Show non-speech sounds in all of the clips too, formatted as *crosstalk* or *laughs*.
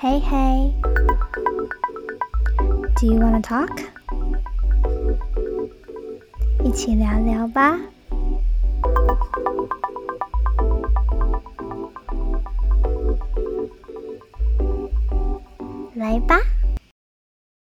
Hey, hey. Do you want to talk? 一起聊聊吧。来吧。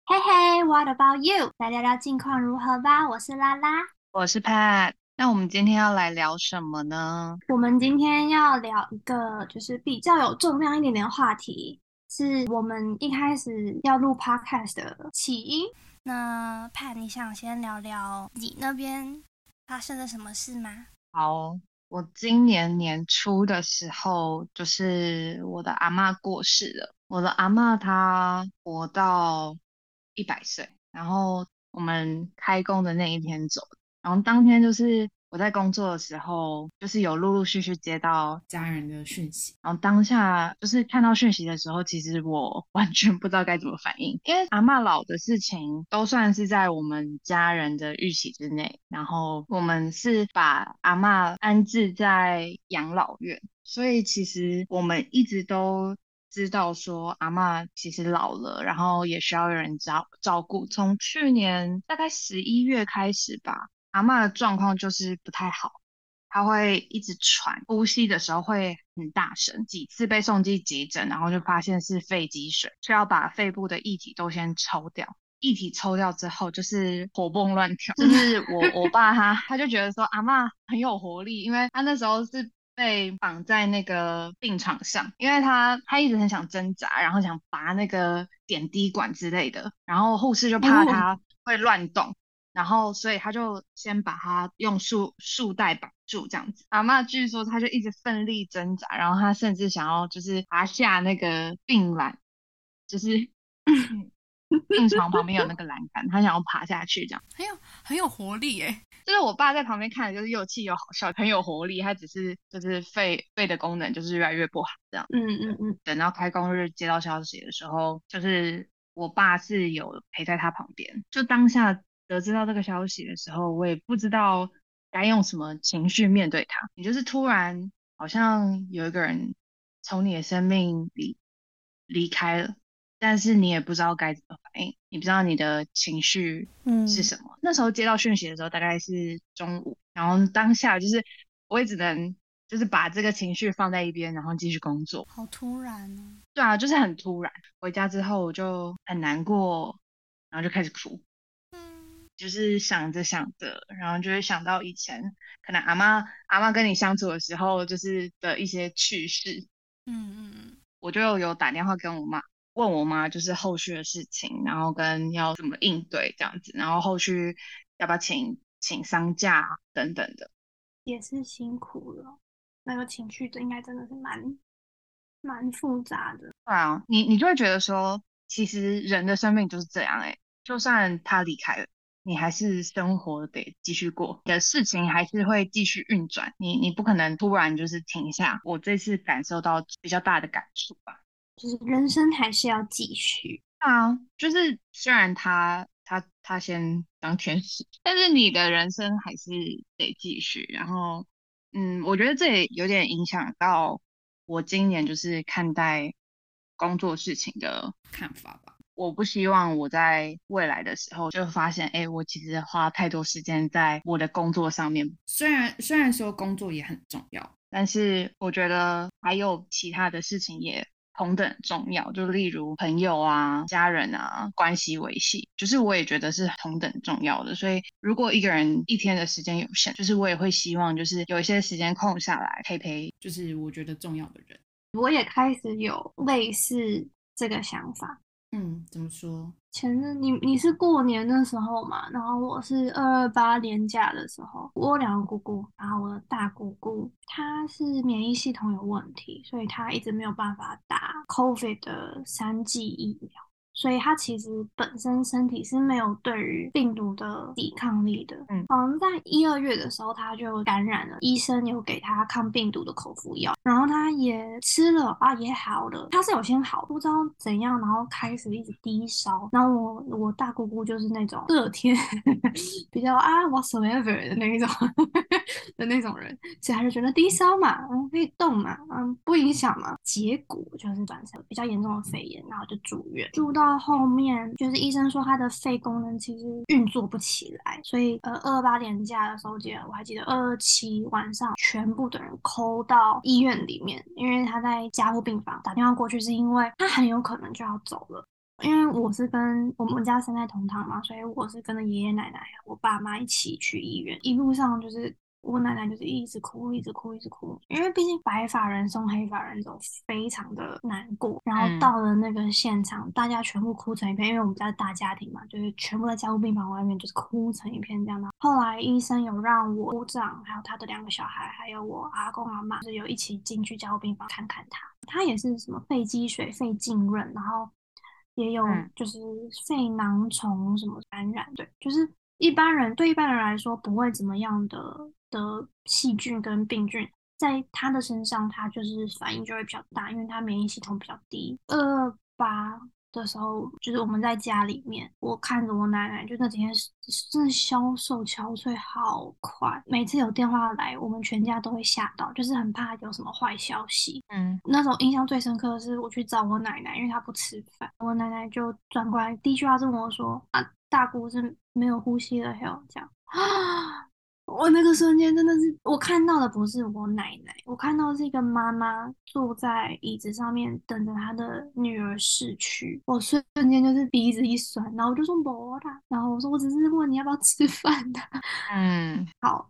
嘿嘿，What about you？来聊聊近况如何吧。我是拉拉，我是 Pat。那我们今天要来聊什么呢？我们今天要聊一个就是比较有重量一点点的话题，是我们一开始要录 Podcast 的起因。那 Pat，你想先聊聊你那边发生了什么事吗？好，我今年年初的时候，就是我的阿嬷过世了。我的阿嬷她活到一百岁，然后我们开工的那一天走。然后当天就是我在工作的时候，就是有陆陆续续接到家人的讯息。然后当下就是看到讯息的时候，其实我 *laughs* 完全不知道该怎么反应，因为阿嬷老的事情都算是在我们家人的预期之内。然后我们是把阿嬷安置在养老院，所以其实我们一直都知道说阿嬷其实老了，然后也需要有人照照顾。从去年大概十一月开始吧。阿妈的状况就是不太好，她会一直喘，呼吸的时候会很大声，几次被送进急诊，然后就发现是肺积水，需要把肺部的液体都先抽掉。液体抽掉之后，就是活蹦乱跳。就是我我爸他他就觉得说阿妈很有活力，因为他那时候是被绑在那个病床上，因为他他一直很想挣扎，然后想拔那个点滴管之类的，然后护士就怕他会乱动。然后，所以他就先把他用束束带绑住，这样子。阿妈据说他就一直奋力挣扎，然后他甚至想要就是爬下那个病栏，就是病床旁边有那个栏杆，他想要爬下去，这样很有很有活力耶。就是我爸在旁边看，就是又气又好笑，很有活力。他只是就是肺肺的功能就是越来越不好，这样。嗯嗯嗯。等到开工日接到消息的时候，就是我爸是有陪在他旁边，就当下。得知到这个消息的时候，我也不知道该用什么情绪面对他。你就是突然好像有一个人从你的生命里离开了，但是你也不知道该怎么反应，你不知道你的情绪是什么。那时候接到讯息的时候大概是中午，然后当下就是我也只能就是把这个情绪放在一边，然后继续工作。好突然哦！对啊，就是很突然。回家之后我就很难过，然后就开始哭。就是想着想着，然后就会想到以前可能阿妈阿妈跟你相处的时候，就是的一些趣事。嗯嗯嗯，我就有打电话跟我妈，问我妈就是后续的事情，然后跟要怎么应对这样子，然后后续要不要请请丧假等等的。也是辛苦了，那个情绪的应该真的是蛮蛮复杂的。对啊，你你就会觉得说，其实人的生命就是这样哎，就算他离开了。你还是生活得继续过，的事情还是会继续运转。你你不可能突然就是停下。我这次感受到比较大的感触吧，就是人生还是要继续啊。就是虽然他他他先当天使，但是你的人生还是得继续。然后，嗯，我觉得这也有点影响到我今年就是看待工作事情的看法吧。我不希望我在未来的时候就发现，哎，我其实花太多时间在我的工作上面。虽然虽然说工作也很重要，但是我觉得还有其他的事情也同等重要。就例如朋友啊、家人啊，关系维系，就是我也觉得是同等重要的。所以如果一个人一天的时间有限，就是我也会希望就是有一些时间空下来陪陪，就是我觉得重要的人。我也开始有类似这个想法。嗯，怎么说？前阵你你是过年的时候嘛，然后我是二二八年假的时候，我两个姑姑，然后我的大姑姑她是免疫系统有问题，所以她一直没有办法打 COVID 的三剂疫苗。所以他其实本身身体是没有对于病毒的抵抗力的。嗯好像在一二月的时候他就感染了，医生有给他抗病毒的口服药，然后他也吃了啊，也好了。他是有先好，不知道怎样，然后开始一直低烧。然后我我大姑姑就是那种乐天 *laughs* 比较啊 whatsoever 的那一种 *laughs* 的那种人，所以他就觉得低烧嘛，嗯，可以动嘛，嗯，不影响嘛。结果就是转成比较严重的肺炎，然后就住院。住到到后面，就是医生说他的肺功能其实运作不起来，所以呃，二八年假的时候，我记得我还记得二二七晚上，全部的人抠到医院里面，因为他在加护病房打电话过去，是因为他很有可能就要走了。因为我是跟我们家三代同堂嘛，所以我是跟着爷爷奶奶我爸妈一起去医院。一路上就是我奶奶就是一直哭，一直哭，一直哭，因为毕竟白发人送黑发人走，非常的难过。然后嗯到了那个现场，大家全部哭成一片，因为我们家是大家庭嘛，就是全部在加护病房外面就是哭成一片这样的。后来医生有让我姑丈还有他的两个小孩，还有我阿公阿妈，就是有一起进去加护病房看看他。他也是什么肺积水、肺浸润，然后也有嗯就是肺囊虫什么感染，对，就是一般人对一般人来说不会怎么样的的细菌跟病菌，在他的身上，他就是反应就会比较大，因为他免疫系统比较低。二八的时候，就是我们在家里面，我看着我奶奶，就那几天是真的消瘦憔悴好快，每次有电话来，我们全家都会吓到，就是很怕有什么坏消息。嗯那时候印象最深刻的是，我去找我奶奶，因为她不吃饭，我奶奶就转过来，第一句话是问我说：“啊，大姑是没有呼吸了，还有这样啊。” *gasps* 我那个瞬间真的是，我看到的不是我奶奶，我看到的是一个妈妈坐在椅子上面等着她的女儿逝去。我瞬间就是鼻子一酸，然后我就说没啦，然后我说我只是问你要不要吃饭的。嗯好，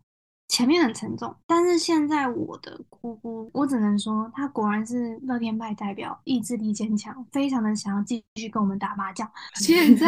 前面很沉重，但是现在我的姑姑，我只能说她果然是乐天派代表，意志力坚强，非常的想要继续跟我们打麻将。*laughs* 现在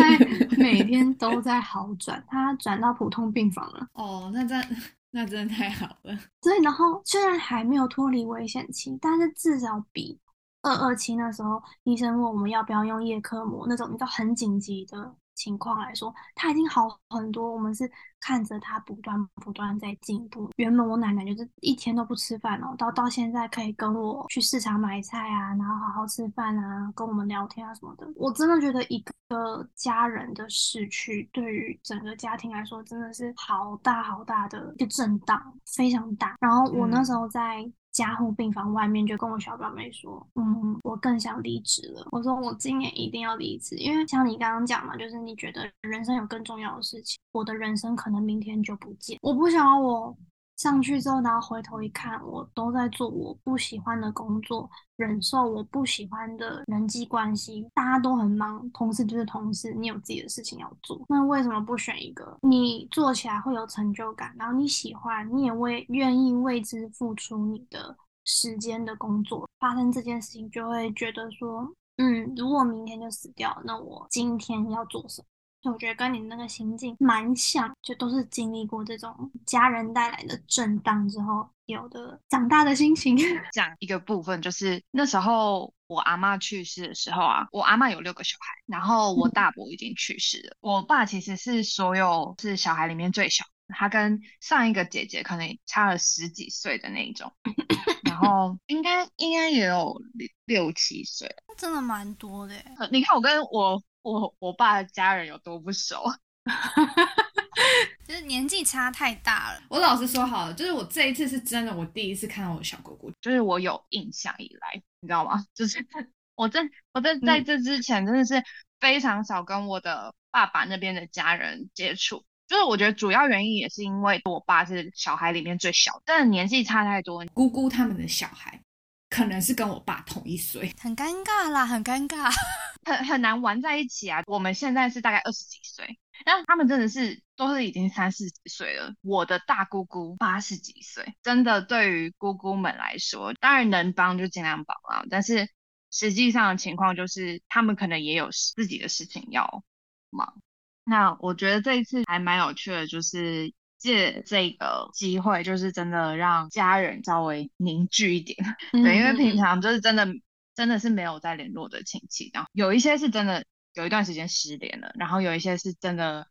每天都在好转，她转到普通病房了。哦，那真那真的太好了。*laughs* 所以，然后虽然还没有脱离危险期，但是至少比二二七那时候医生问我们要不要用叶克膜那种你知道很紧急的情况来说，他已经好很多。我们是看着他不断不断在进步。原本我奶奶就是一天都不吃饭哦，到到现在可以跟我去市场买菜啊，然后好好吃饭啊，跟我们聊天啊什么的。我真的觉得一个家人的逝去，对于整个家庭来说，真的是好大好大的一个震荡，非常大。然后我那时候在。加护病房外面就跟我小表妹说，嗯，我更想离职了。我说我今年一定要离职，因为像你刚刚讲嘛，就是你觉得人生有更重要的事情，我的人生可能明天就不见。我不想要我上去之后，然后回头一看，我都在做我不喜欢的工作，忍受我不喜欢的人际关系，大家都很忙，同事就是同事，你有自己的事情要做，那为什么不选一个你做起来会有成就感，然后你喜欢，你也为愿意为之付出你的时间的工作？发生这件事情，就会觉得说，嗯，如果明天就死掉，那我今天要做什么？我觉得跟你那个心境蛮像，就都是经历过这种家人带来的震荡之后有的长大的心情。*laughs* 讲一个部分，就是那时候我阿嬷去世的时候啊，我阿嬷有六个小孩，然后我大伯已经去世了。我爸其实是所有是小孩里面最小，他跟上一个姐姐可能差了十几岁的那一种，*laughs* 然后应该应该也有六六七岁了。真的蛮多的你看我跟我我我爸的家人有多不熟，就是年纪差太大了。我老实说好了，就是我这一次是真的，我第一次看到我的小姑姑。就是我有印象以来，你知道吗？就是 *laughs* 我在我在在这之前真的是非常少跟我的爸爸那边的家人接触。就是我觉得主要原因也是因为我爸是小孩里面最小，但是年纪差太多。姑姑他们的小孩可能是跟我爸同一岁，很尴尬啦，很尴尬。*laughs* 很很难玩在一起啊。我们现在是大概二十几岁，那他们真的是都是已经三四十岁了。我的大姑姑八十几岁，真的对于姑姑们来说，当然能帮就尽量帮啊。但是实际上的情况就是，他们可能也有自己的事情要忙。那我觉得这一次还蛮有趣的，就是借这个机会，就是真的让家人稍微凝聚一点。*laughs* 对，因为平常就是真的真的是没有在联络的亲戚，然后有一些是真的有一段时间失联了，然后有一些是真的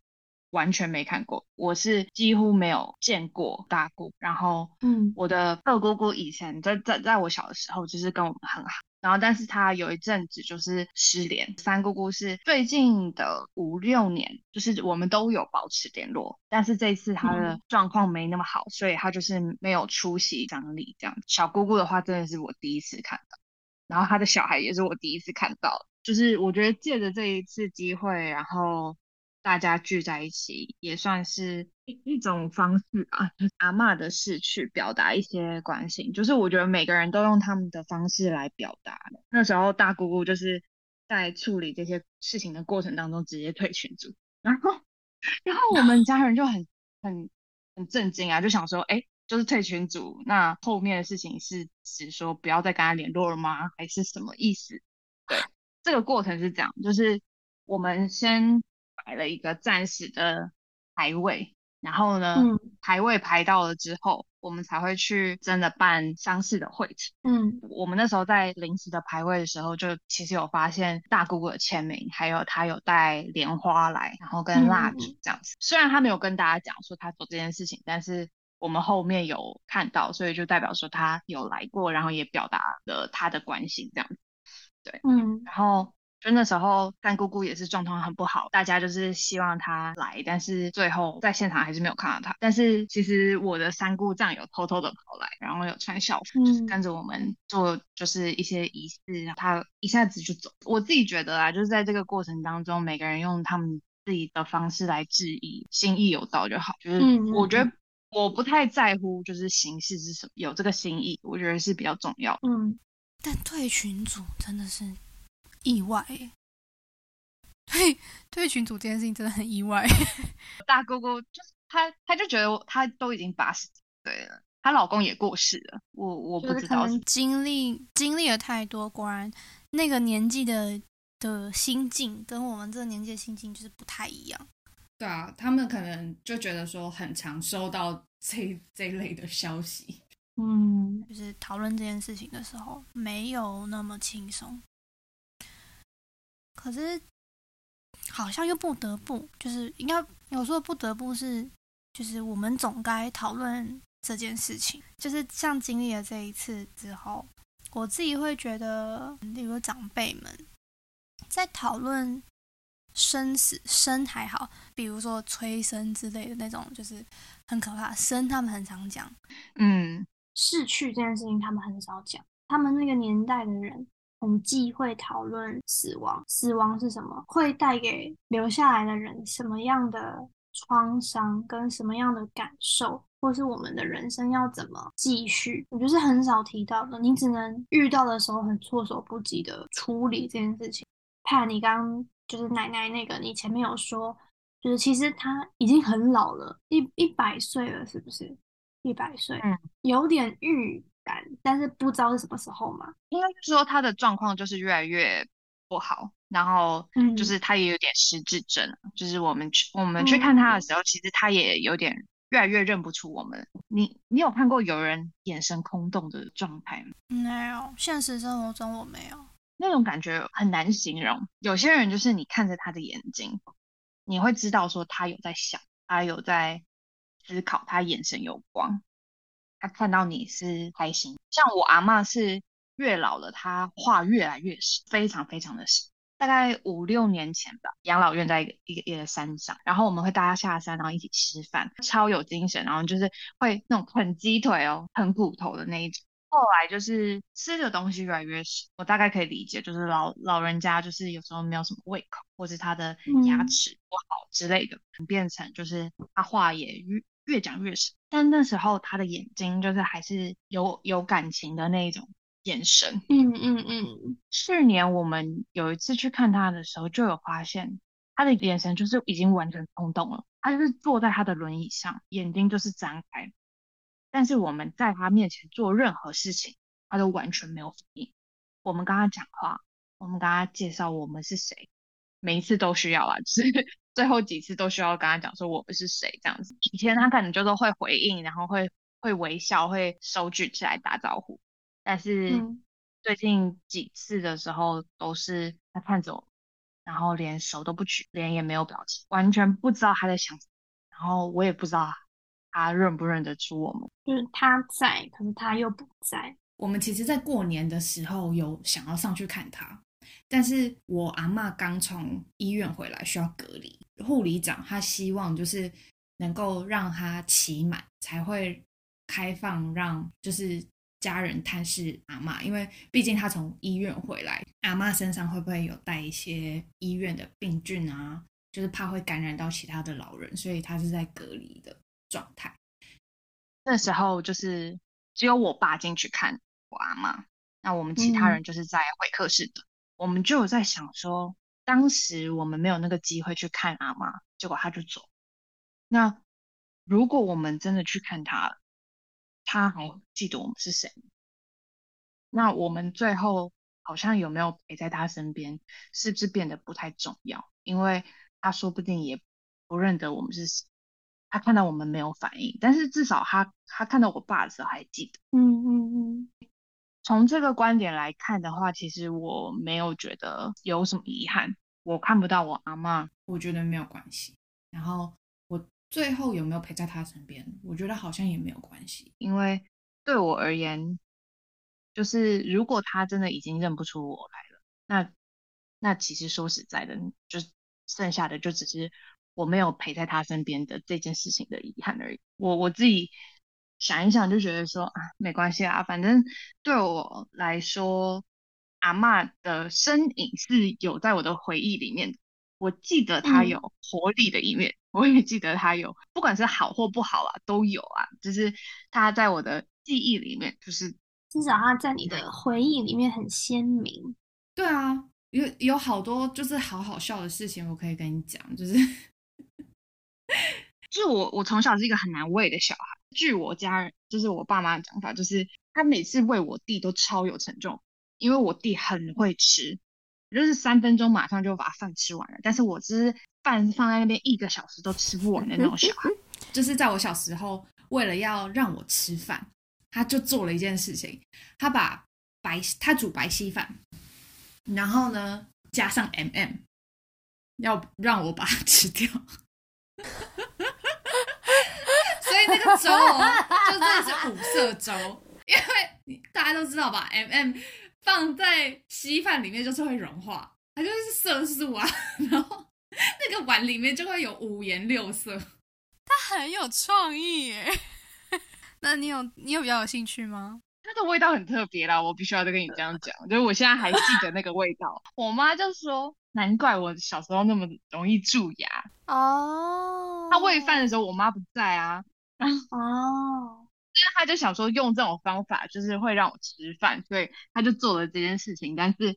完全没看过。我是几乎没有见过大姑，然后嗯我的二姑姑以前在在在我小的时候就是跟我们很好，然后但是他有一阵子就是失联。三姑姑是最近的五六年，就是我们都有保持联络，但是这一次她的嗯状况没那么好，所以她就是没有出席葬礼这样。小姑姑的话真的是我第一次看到，然后她的小孩也是我第一次看到，就是我觉得借着这一次机会，然后大家聚在一起，也算是一一种方式啊，阿嬷的逝去表达一些关心，就是我觉得每个人都用他们的方式来表达的。那时候大姑姑就是在处理这些事情的过程当中直接退群组，然后然后我们家人就很很很震惊啊，就想说，哎，就是退群组，那后面的事情是指说不要再跟他联络了吗？还是什么意思？对，这个过程是这样，就是我们先摆了一个暂时的排位，然后呢，嗯排位排到了之后，我们才会去真的办丧事的会场。嗯我们那时候在临时的排位的时候，就其实有发现大姑姑的签名，还有她有带莲花来，然后跟蜡嗯烛这样子。虽然她没有跟大家讲说她做这件事情，但是我们后面有看到，所以就代表说她有来过，然后也表达了他的关心这样子。嗯然后就那时候三姑姑也是状况很不好，大家就是希望她来，但是最后在现场还是没有看到她。但是其实我的三姑丈有偷偷的跑来，然后有穿校服，就是嗯跟着我们做就是一些仪式，然后他一下子就走。我自己觉得啊，就是在这个过程当中，每个人用他们自己的方式来质疑，心意有到就好。就是嗯我觉得嗯我不太在乎就是形式是什么，有这个心意，我觉得是比较重要的。嗯但退群组真的是意外耶，*laughs* 退退群组这件事情真的很意外。*laughs* 大姑姑就是她，她就觉得我她都已经八十几岁了，她老公也过世了，我我不知道是可能经历经历了太多，果然那个年纪的的心境跟我们这个年纪的心境就是不太一样。对啊，他们可能就觉得说很常收到这这一类的消息，嗯就是讨论这件事情的时候没有那么轻松，可是好像又不得不，就是应该有时候不得不是，就是我们总该讨论这件事情。就是像经历了这一次之后，我自己会觉得，例如长辈们在讨论生死，生还好，比如说催生之类的那种，就是很可怕。生他们很常讲。嗯，逝去这件事情他们很少讲，他们那个年代的人很忌讳讨论死亡。死亡是什么？会带给留下来的人什么样的创伤，跟什么样的感受，或是我们的人生要怎么继续？我觉得是很少提到的，你只能遇到的时候很措手不及的处理这件事情。怕你刚刚就是奶奶那个，你前面有说，就是其实她已经很老了，一一百岁了，是不是？一百岁，嗯有点预感，但是不知道是什么时候嘛。应该是说他的状况就是越来越不好，然后嗯就是他也有点失智症，就是我们去我们去看他的时候，其实他也有点越来越认不出我们。你你有看过有人眼神空洞的状态吗？没有，现实生活中我没有。那种感觉很难形容。有些人就是你看着他的眼睛，你会知道说他有在想，他有在思考，他眼神有光，他看到你是开心。像我阿嬷是越老了，她话越来越少，非常非常的少。大概五六年前吧，养老院在一个一个一个山上，然后我们会大家下山，然后一起吃饭，超有精神，然后就是会那种啃鸡腿哦，啃骨头的那一种。后来就是吃的东西越来越少，我大概可以理解，就是老老人家就是有时候没有什么胃口，或是他的牙嗯齿不好之类的，变成就是他话也越越讲越少。但那时候他的眼睛就是还是有有感情的那一种眼神。嗯嗯嗯，去年我们有一次去看他的时候，就有发现他的眼神就是已经完全空洞了，他就是坐在他的轮椅上，眼睛就是张开。但是我们在他面前做任何事情，他都完全没有反应。我们跟他讲话，我们跟他介绍我们是谁，每一次都需要啊，就是最后几次都需要跟他讲说我们是谁这样子。以前他可能就是会回应，然后会会微笑，会手举起来打招呼，但是嗯最近几次的时候都是他看着我，然后连手都不举，脸也没有表情，完全不知道他在想什么。然后我也不知道他认不认得出我们。就是他在，可是他又不在。我们其实，在过年的时候有想要上去看他，但是我阿嬷刚从医院回来，需要隔离。护理长他希望就是能够让他期满，才会开放让就是家人探视阿嬷，因为毕竟他从医院回来，阿嬷身上会不会有带一些医院的病菌啊？就是怕会感染到其他的老人，所以他是在隔离的状态。那时候就是只有我爸进去看我阿妈，那我们其他人就是在会客室的。我们就有在想说，当时我们没有那个机会去看阿妈，结果他就走。那如果我们真的去看他，他还记得我们是谁？那我们最后好像有没有陪在他身边，是不是变得不太重要？因为他说不定也不认得我们是谁，他看到我们没有反应，但是至少他他看到我爸的时候还记得。嗯嗯嗯。从这个观点来看的话，其实我没有觉得有什么遗憾。我看不到我阿妈，我觉得没有关系。然后我最后有没有陪在他身边，我觉得好像也没有关系。因为对我而言，就是如果他真的已经认不出我来了，那那其实说实在的，就。剩下的就只是我没有陪在他身边的这件事情的遗憾而已。我我自己想一想，就觉得说啊，没关系啊，反正对我来说，阿妈的身影是有在我的回忆里面。我记得她有活力的一面，我也记得她有，不管是好或不好啊，都有啊。就是她在我的记忆里面，就是至少她在你的回忆里面很鲜明。对啊。有有好多就是好好笑的事情，我可以跟你讲，就是，*laughs* 就我我从小是一个很难喂的小孩，据我家人就是我爸妈的讲法，就是他每次喂我弟都超有成就，因为我弟很会吃，就是三分钟马上就把饭吃完了，但是我只是饭放在那边一个小时都吃不完的那种小孩，*laughs* 就是在我小时候，为了要让我吃饭，他就做了一件事情，他把白他煮白稀饭。然后呢，加上 M M，要让我把它吃掉，*laughs* 以那个粥就真的是五色粥，因为大家都知道吧，M M 放在稀饭里面就是会融化，它就是色素啊，然后那个碗里面就会有五颜六色，它很有创意耶。*laughs* 那你有你有比较有兴趣吗？它的味道很特别啦，我必须要再跟你这样讲，就是我现在还记得那个味道。*laughs* 我妈就说，难怪我小时候那么容易蛀牙哦。她喂饭的时候，我妈不在啊，*laughs* 哦，所以他就想说用这种方法，就是会让我吃饭，所以他就做了这件事情。但是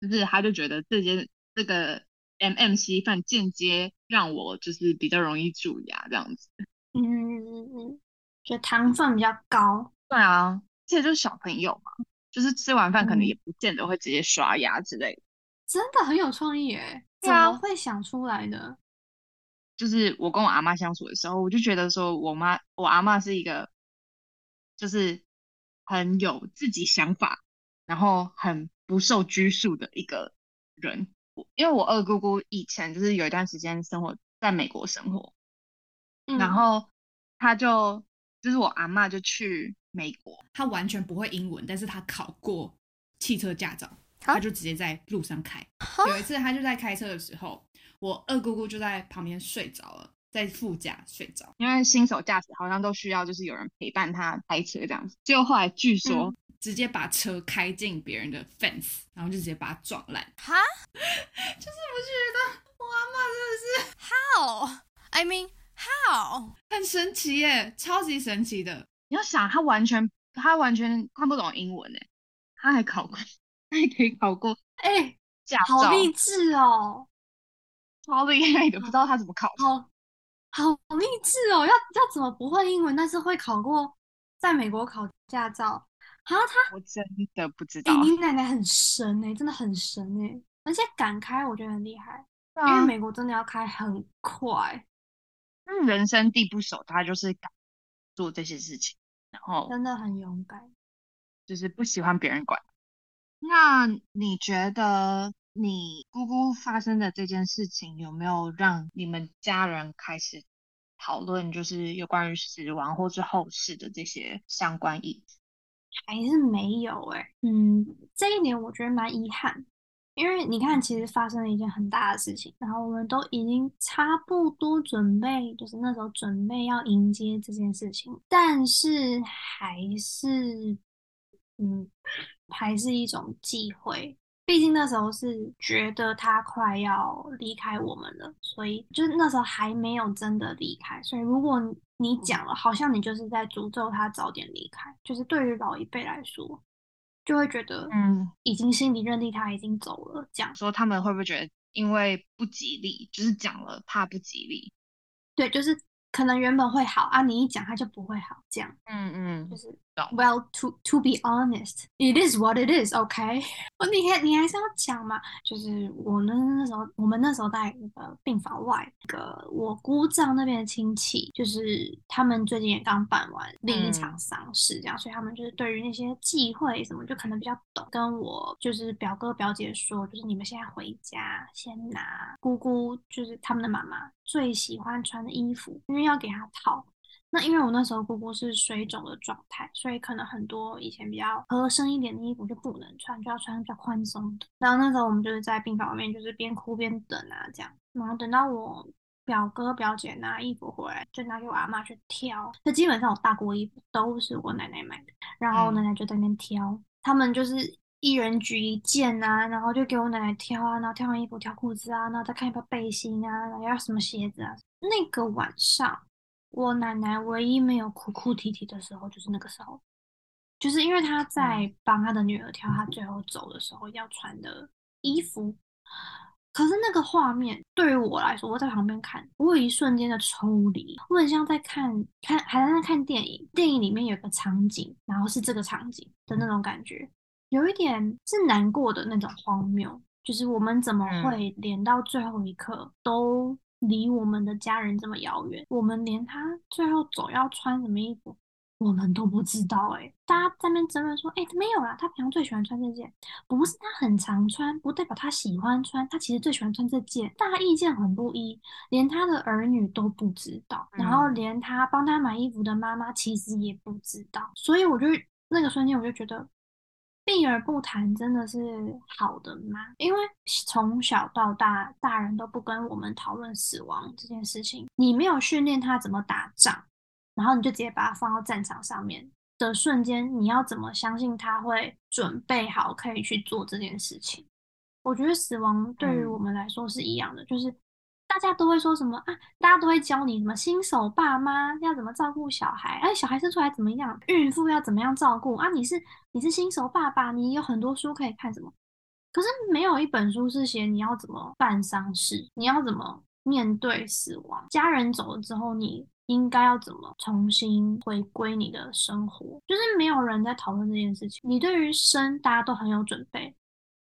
就是他就觉得这件这个 M M 稀饭间接让我就是比较容易蛀牙这样子。嗯嗯嗯嗯，就糖分比较高。对啊。这就是小朋友嘛，就是吃完饭可能也不见得会直接刷牙之类的，真的很有创意诶，怎么会想出来的？就是我跟我阿妈相处的时候，我就觉得说我妈我阿妈是一个，就是很有自己想法，然后很不受拘束的一个人。因为我二姑姑以前就是有一段时间生活在美国生活，然后她就就是我阿妈就去。美国，她完全不会英文，但是她考过汽车驾照，他就直接在路上开。有一次，他就在开车的时候，我二姑姑就在旁边睡着了，在副驾睡着。因为新手驾驶好像都需要就是有人陪伴他开车这样子。结果后来据说直接把车开进别人的 fence，然后就直接把他撞烂。哈，*laughs* 就是我觉得我阿妈真的是 *laughs* how，I mean how，很神奇耶，超级神奇的。你要想，他完全他完全看不懂英文诶，他还考过，他还可以考过，哎，驾照，好励志哦，*laughs* 超厉害的，不知道他怎么考，好，好励志哦，要要怎么不会英文，但是会考过在美国考驾照？啊，他我真的不知道，你奶奶很神哎，真的很神哎，而且敢开，我觉得很厉害，因为美国真的要开很快，嗯，人生地不熟，他就是敢做这些事情。然后真的很勇敢，就是不喜欢别人管。那你觉得你姑姑发生的这件事情有没有让你们家人开始讨论，就是有关于死亡或是后事的这些相关议题？还是没有哎、嗯，这一点我觉得蛮遗憾，因为你看，其实发生了一件很大的事情，然后我们都已经差不多准备，就是那时候准备要迎接这件事情，但是还是，嗯，还是一种忌讳。毕竟那时候是觉得他快要离开我们了，所以就是那时候还没有真的离开。所以如果你讲了，好像你就是在诅咒他早点离开，就是对于老一辈来说，就会觉得，嗯，已经心里认定他已经走了，这样。说他们会不会觉得因为不吉利，就是讲了怕不吉利？对，就是可能原本会好啊，你一讲他就不会好，这样嗯嗯就，是懂 Well, to to be honest, it is what it is. OK，*laughs* 哦，你还你还是要讲嘛。就是我们那时候，我们那时候在那个病房外，那个我姑丈那边的亲戚，就是他们最近也刚办完另一场嗯丧事，这样，所以他们就是对于那些忌讳什么，就可能比较懂。跟我就是表哥表姐说，就是你们现在回家，先拿姑姑就是他们的妈妈最喜欢穿的衣服，因为要给她套。那因为我那时候姑姑是水肿的状态，所以可能很多以前比较合身一点的衣服就不能穿，就要穿比较宽松的。然后那时候我们就是在病房外面，就是边哭边等啊，这样。然后等到我表哥表姐拿衣服回来，就拿给我阿妈去挑。那基本上我大姑衣服都是我奶奶买的，然后我奶奶就在那边挑，他们就是。一人举一件啊，然后就给我奶奶挑啊，然后挑完衣服挑裤子啊，然后再看要不要背心啊，然后要什么鞋子啊。那个晚上，我奶奶唯一没有哭哭啼啼的时候，就是那个时候，就是因为她在帮她的女儿挑她最后走的时候要穿的衣服。可是那个画面对于我来说，我在旁边看，我有一瞬间的抽离，我很像在看看还在那看电影，电影里面有个场景，然后是这个场景的那种感觉，有一点是难过的那种荒谬，就是我们怎么嗯。会连到最后一刻都离我们的家人这么遥远？我们连他最后走要穿什么衣服，我们都不知道哎、大家在那边争论说，哎、没有啦，他平常最喜欢穿这件，不是他很常穿，不代表他喜欢穿，他其实最喜欢穿这件，大家意见很不一，连他的儿女都不知道，然后嗯连他帮他买衣服的妈妈其实也不知道，所以我就那个瞬间我就觉得。避而不谈真的是好的吗？因为从小到大，大人都不跟我们讨论死亡这件事情，你没有训练他怎么打仗，然后你就直接把他放到战场上面的瞬间，你要怎么相信他会准备好可以去做这件事情？我觉得死亡对于嗯我们来说是一样的，就是大家都会说什么啊，大家都会教你什么新手爸妈要怎么照顾小孩，哎，小孩生出来怎么样，孕妇要怎么样照顾啊？你是你是新手爸爸，你有很多书可以看，什么？可是没有一本书是写你要怎么办丧事，你要怎么面对死亡，家人走了之后，你应该要怎么重新回归你的生活，就是没有人在讨论这件事情。你对于生大家都很有准备，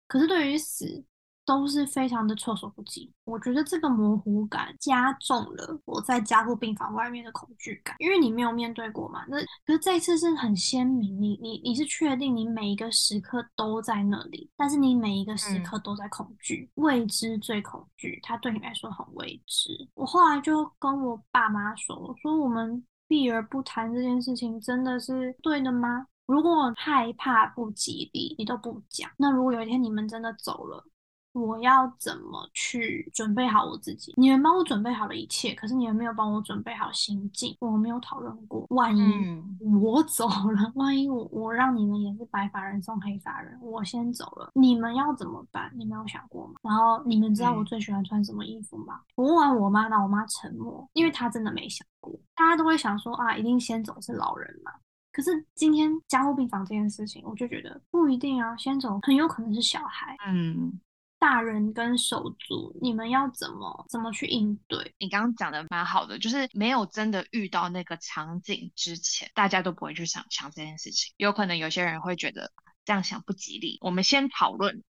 可是对于死都是非常的措手不及。我觉得这个模糊感加重了我在加护病房外面的恐惧感，因为你没有面对过嘛。那可是这一次是很鲜明，你你你是确定你每一个时刻都在那里，但是你每一个时刻都在恐惧，未知最恐惧，它对你来说很未知。我后来就跟我爸妈说，我说我们避而不谈这件事情真的是对的吗？如果害怕不吉利，你都不讲，那如果有一天你们真的走了，我要怎么去准备好我自己？你们帮我准备好了一切，可是你们没有帮我准备好心境，我没有讨论过。万一嗯我走了，万一我我让你们也是白发人送黑发人，我先走了，你们要怎么办？你们有想过吗？然后你们知道我嗯最喜欢穿什么衣服吗？我问完我妈，那我妈沉默，因为她真的没想过。大家都会想说啊，一定先走是老人嘛。可是今天加护病房这件事情，我就觉得不一定啊，先走很有可能是小孩。嗯，大人跟手足，你们要怎么怎么去应对？你刚刚讲的蛮好的，就是没有真的遇到那个场景之前，大家都不会去想想这件事情。有可能有些人会觉得这样想不吉利，我们先讨论，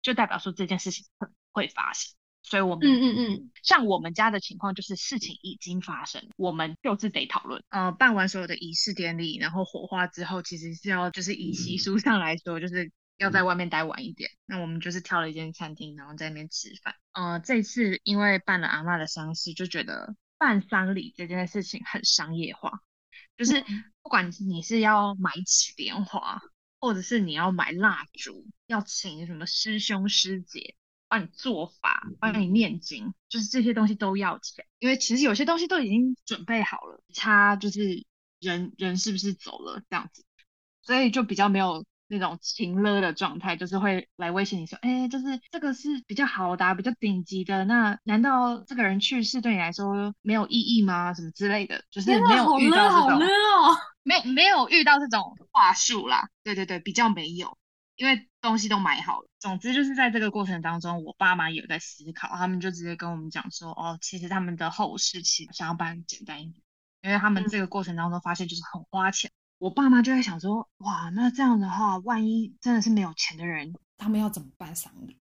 就代表说这件事情可能会发生。所以我们嗯嗯嗯，像我们家的情况，就是事情已经发生，我们就是得讨论。呃，办完所有的仪式典礼，然后火化之后，其实是要就是以习俗上来说，就是要在外面待晚一点。那我们就是挑了一间餐厅，然后在那边吃饭。呃，这次因为办了阿妈的丧事，就觉得办丧礼这件事情很商业化，就是不管你是要买起莲花，或者是你要买蜡烛，要请什么师兄师姐。帮你做法，帮你念经，就是这些东西都要钱，因为其实有些东西都已经准备好了，差就是人人是不是走了这样子，所以就比较没有那种情勒的状态，就是会来威胁你说，哎，就是这个是比较好的，比较顶级的，那难道这个人去世对你来说没有意义吗？什么之类的，就是没有遇到这种，没没有遇到这种话术啦，对对对，比较没有。因为东西都买好了，总之就是在这个过程当中，我爸妈也有在思考，他们就直接跟我们讲说，哦，其实他们的后事其实想要办简单一点，因为他们这个过程当中发现就是很花钱。我爸妈就在想说，哇，那这样的话，万一真的是没有钱的人，他们要怎么办丧礼？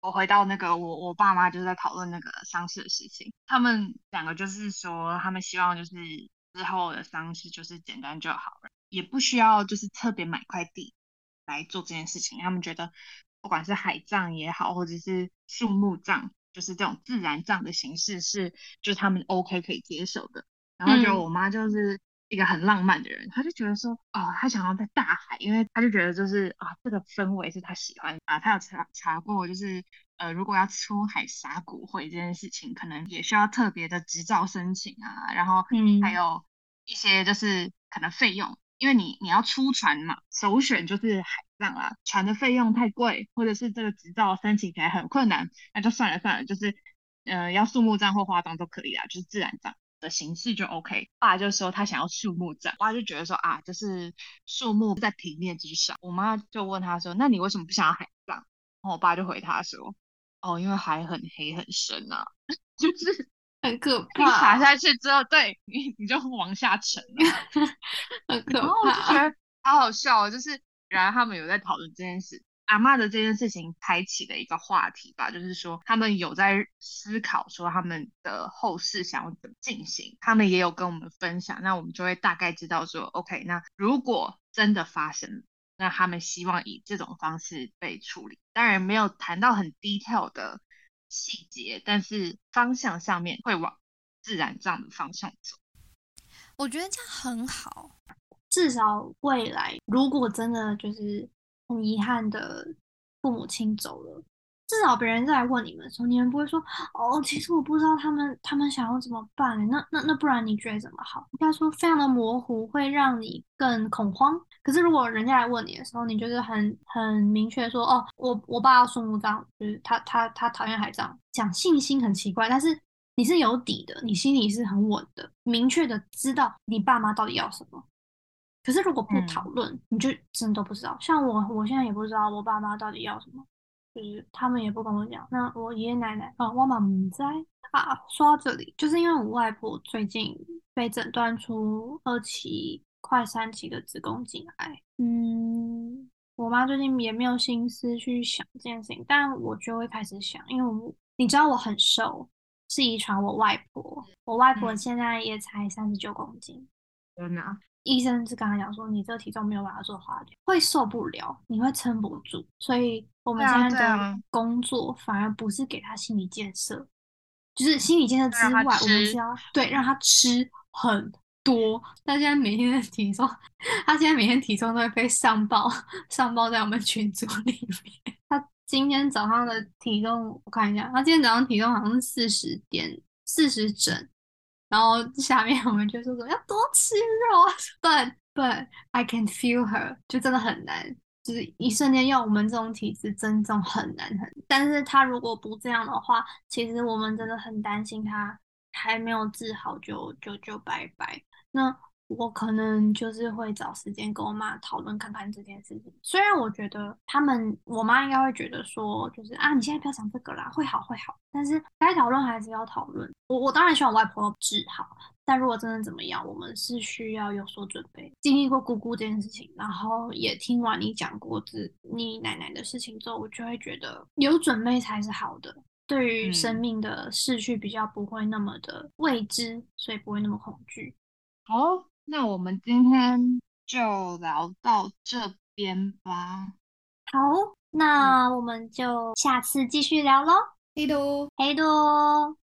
我回到那个我我爸妈就在讨论那个丧事的事情，他们两个就是说，他们希望就是之后的丧事就是简单就好了，也不需要就是特别买块地。来做这件事情，他们觉得不管是海葬也好，或者是树木葬，就是这种自然葬的形式是，就是他们 OK 可以接受的。然后就我妈就是一个很浪漫的人，他就觉得说，哦，他想要在大海，因为他就觉得就是啊，这个氛围是他喜欢啊。他有查查过，就是呃，如果要出海撒骨灰这件事情，可能也需要特别的执照申请啊，然后还有一些就是可能费用。因为你你要出船嘛，首选就是海葬啦，船的费用太贵，或者是这个执照申请起来很困难，那就算了算了，就是呃要树木葬或花葬都可以啊，就是自然葬的形式就 OK。爸就说他想要树木葬，我爸就觉得说啊，就是树木在平面之上。我妈就问他说，那你为什么不想要海葬？然后我爸就回他说，哦，因为海很黑很深啊，*laughs* 就是。很可 *laughs* 怕，你撒下去之后，对你你就往下沉了，*laughs* 很可怕。然后我就觉得好好笑，就是原来他们有在讨论这件事，阿妈的这件事情开启的一个话题吧，就是说他们有在思考说他们的后事想要怎么进行，他们也有跟我们分享，那我们就会大概知道说，OK，那如果真的发生，那他们希望以这种方式被处理，当然没有谈到很 detail 的。细节，但是方向上面会往自然这样的方向走。我觉得这样很好，至少未来如果真的就是很遗憾的父母亲走了。至少别人再来问你们的时候，你们不会说哦，其实我不知道他们他们想要怎么办。那那那不然你觉得怎么好？应该说非常的模糊，会让你更恐慌。可是如果人家来问你的时候，你就是很很明确说哦，我我爸要树木葬，就是他他他讨厌海葬，讲信心很奇怪，但是你是有底的，你心里是很稳的，明确的知道你爸妈到底要什么。可是如果不讨论，你就真的都不知道。像我，我现在也不知道我爸妈到底要什么。就是他们也不跟我讲，那我爷爷奶奶啊，我妈不在啊。说到这里，就是因为我外婆最近被诊断出二期快三期的子宫颈癌，嗯，我妈最近也没有心思去想这件事情，但我就会开始想，因为我你知道我很瘦，是遗传我外婆，我外婆现在也才三十九公斤，真的。医生是跟他讲说，你这个体重没有办法做化疗，会受不了，你会撑不住。所以我们现在的工作反而不是给他心理建设，就是心理建设之外，我们是要对让他吃很多。他现在每天的体重，*laughs* 他现在每天体重都会被上报，上报在我们群组里面。他今天早上的体重我看一下，他今天早上体重好像是四十点四十整。然后下面我们就说说要多吃肉啊，*laughs* but but I can feel her，就真的很难，就是一瞬间要我们这种体质增重很难很。但是他如果不这样的话，其实我们真的很担心他还没有治好就就就拜拜。那。我可能就是会找时间跟我妈讨论看看这件事情。虽然我觉得他们，我妈应该会觉得说，就是啊，你现在不要想这个啦，会好会好。但是该讨论还是要讨论。我我当然希望外婆治好，但如果真的怎么样，我们是需要有所准备。经历过姑姑这件事情，然后也听完你讲过自你奶奶的事情之后，我就会觉得有准备才是好的。对于生命的逝去，比较不会那么的未知，所以不会那么恐惧。好。那我们今天就聊到这边吧。好，那我们就下次继续聊喽。黑豆。黑多。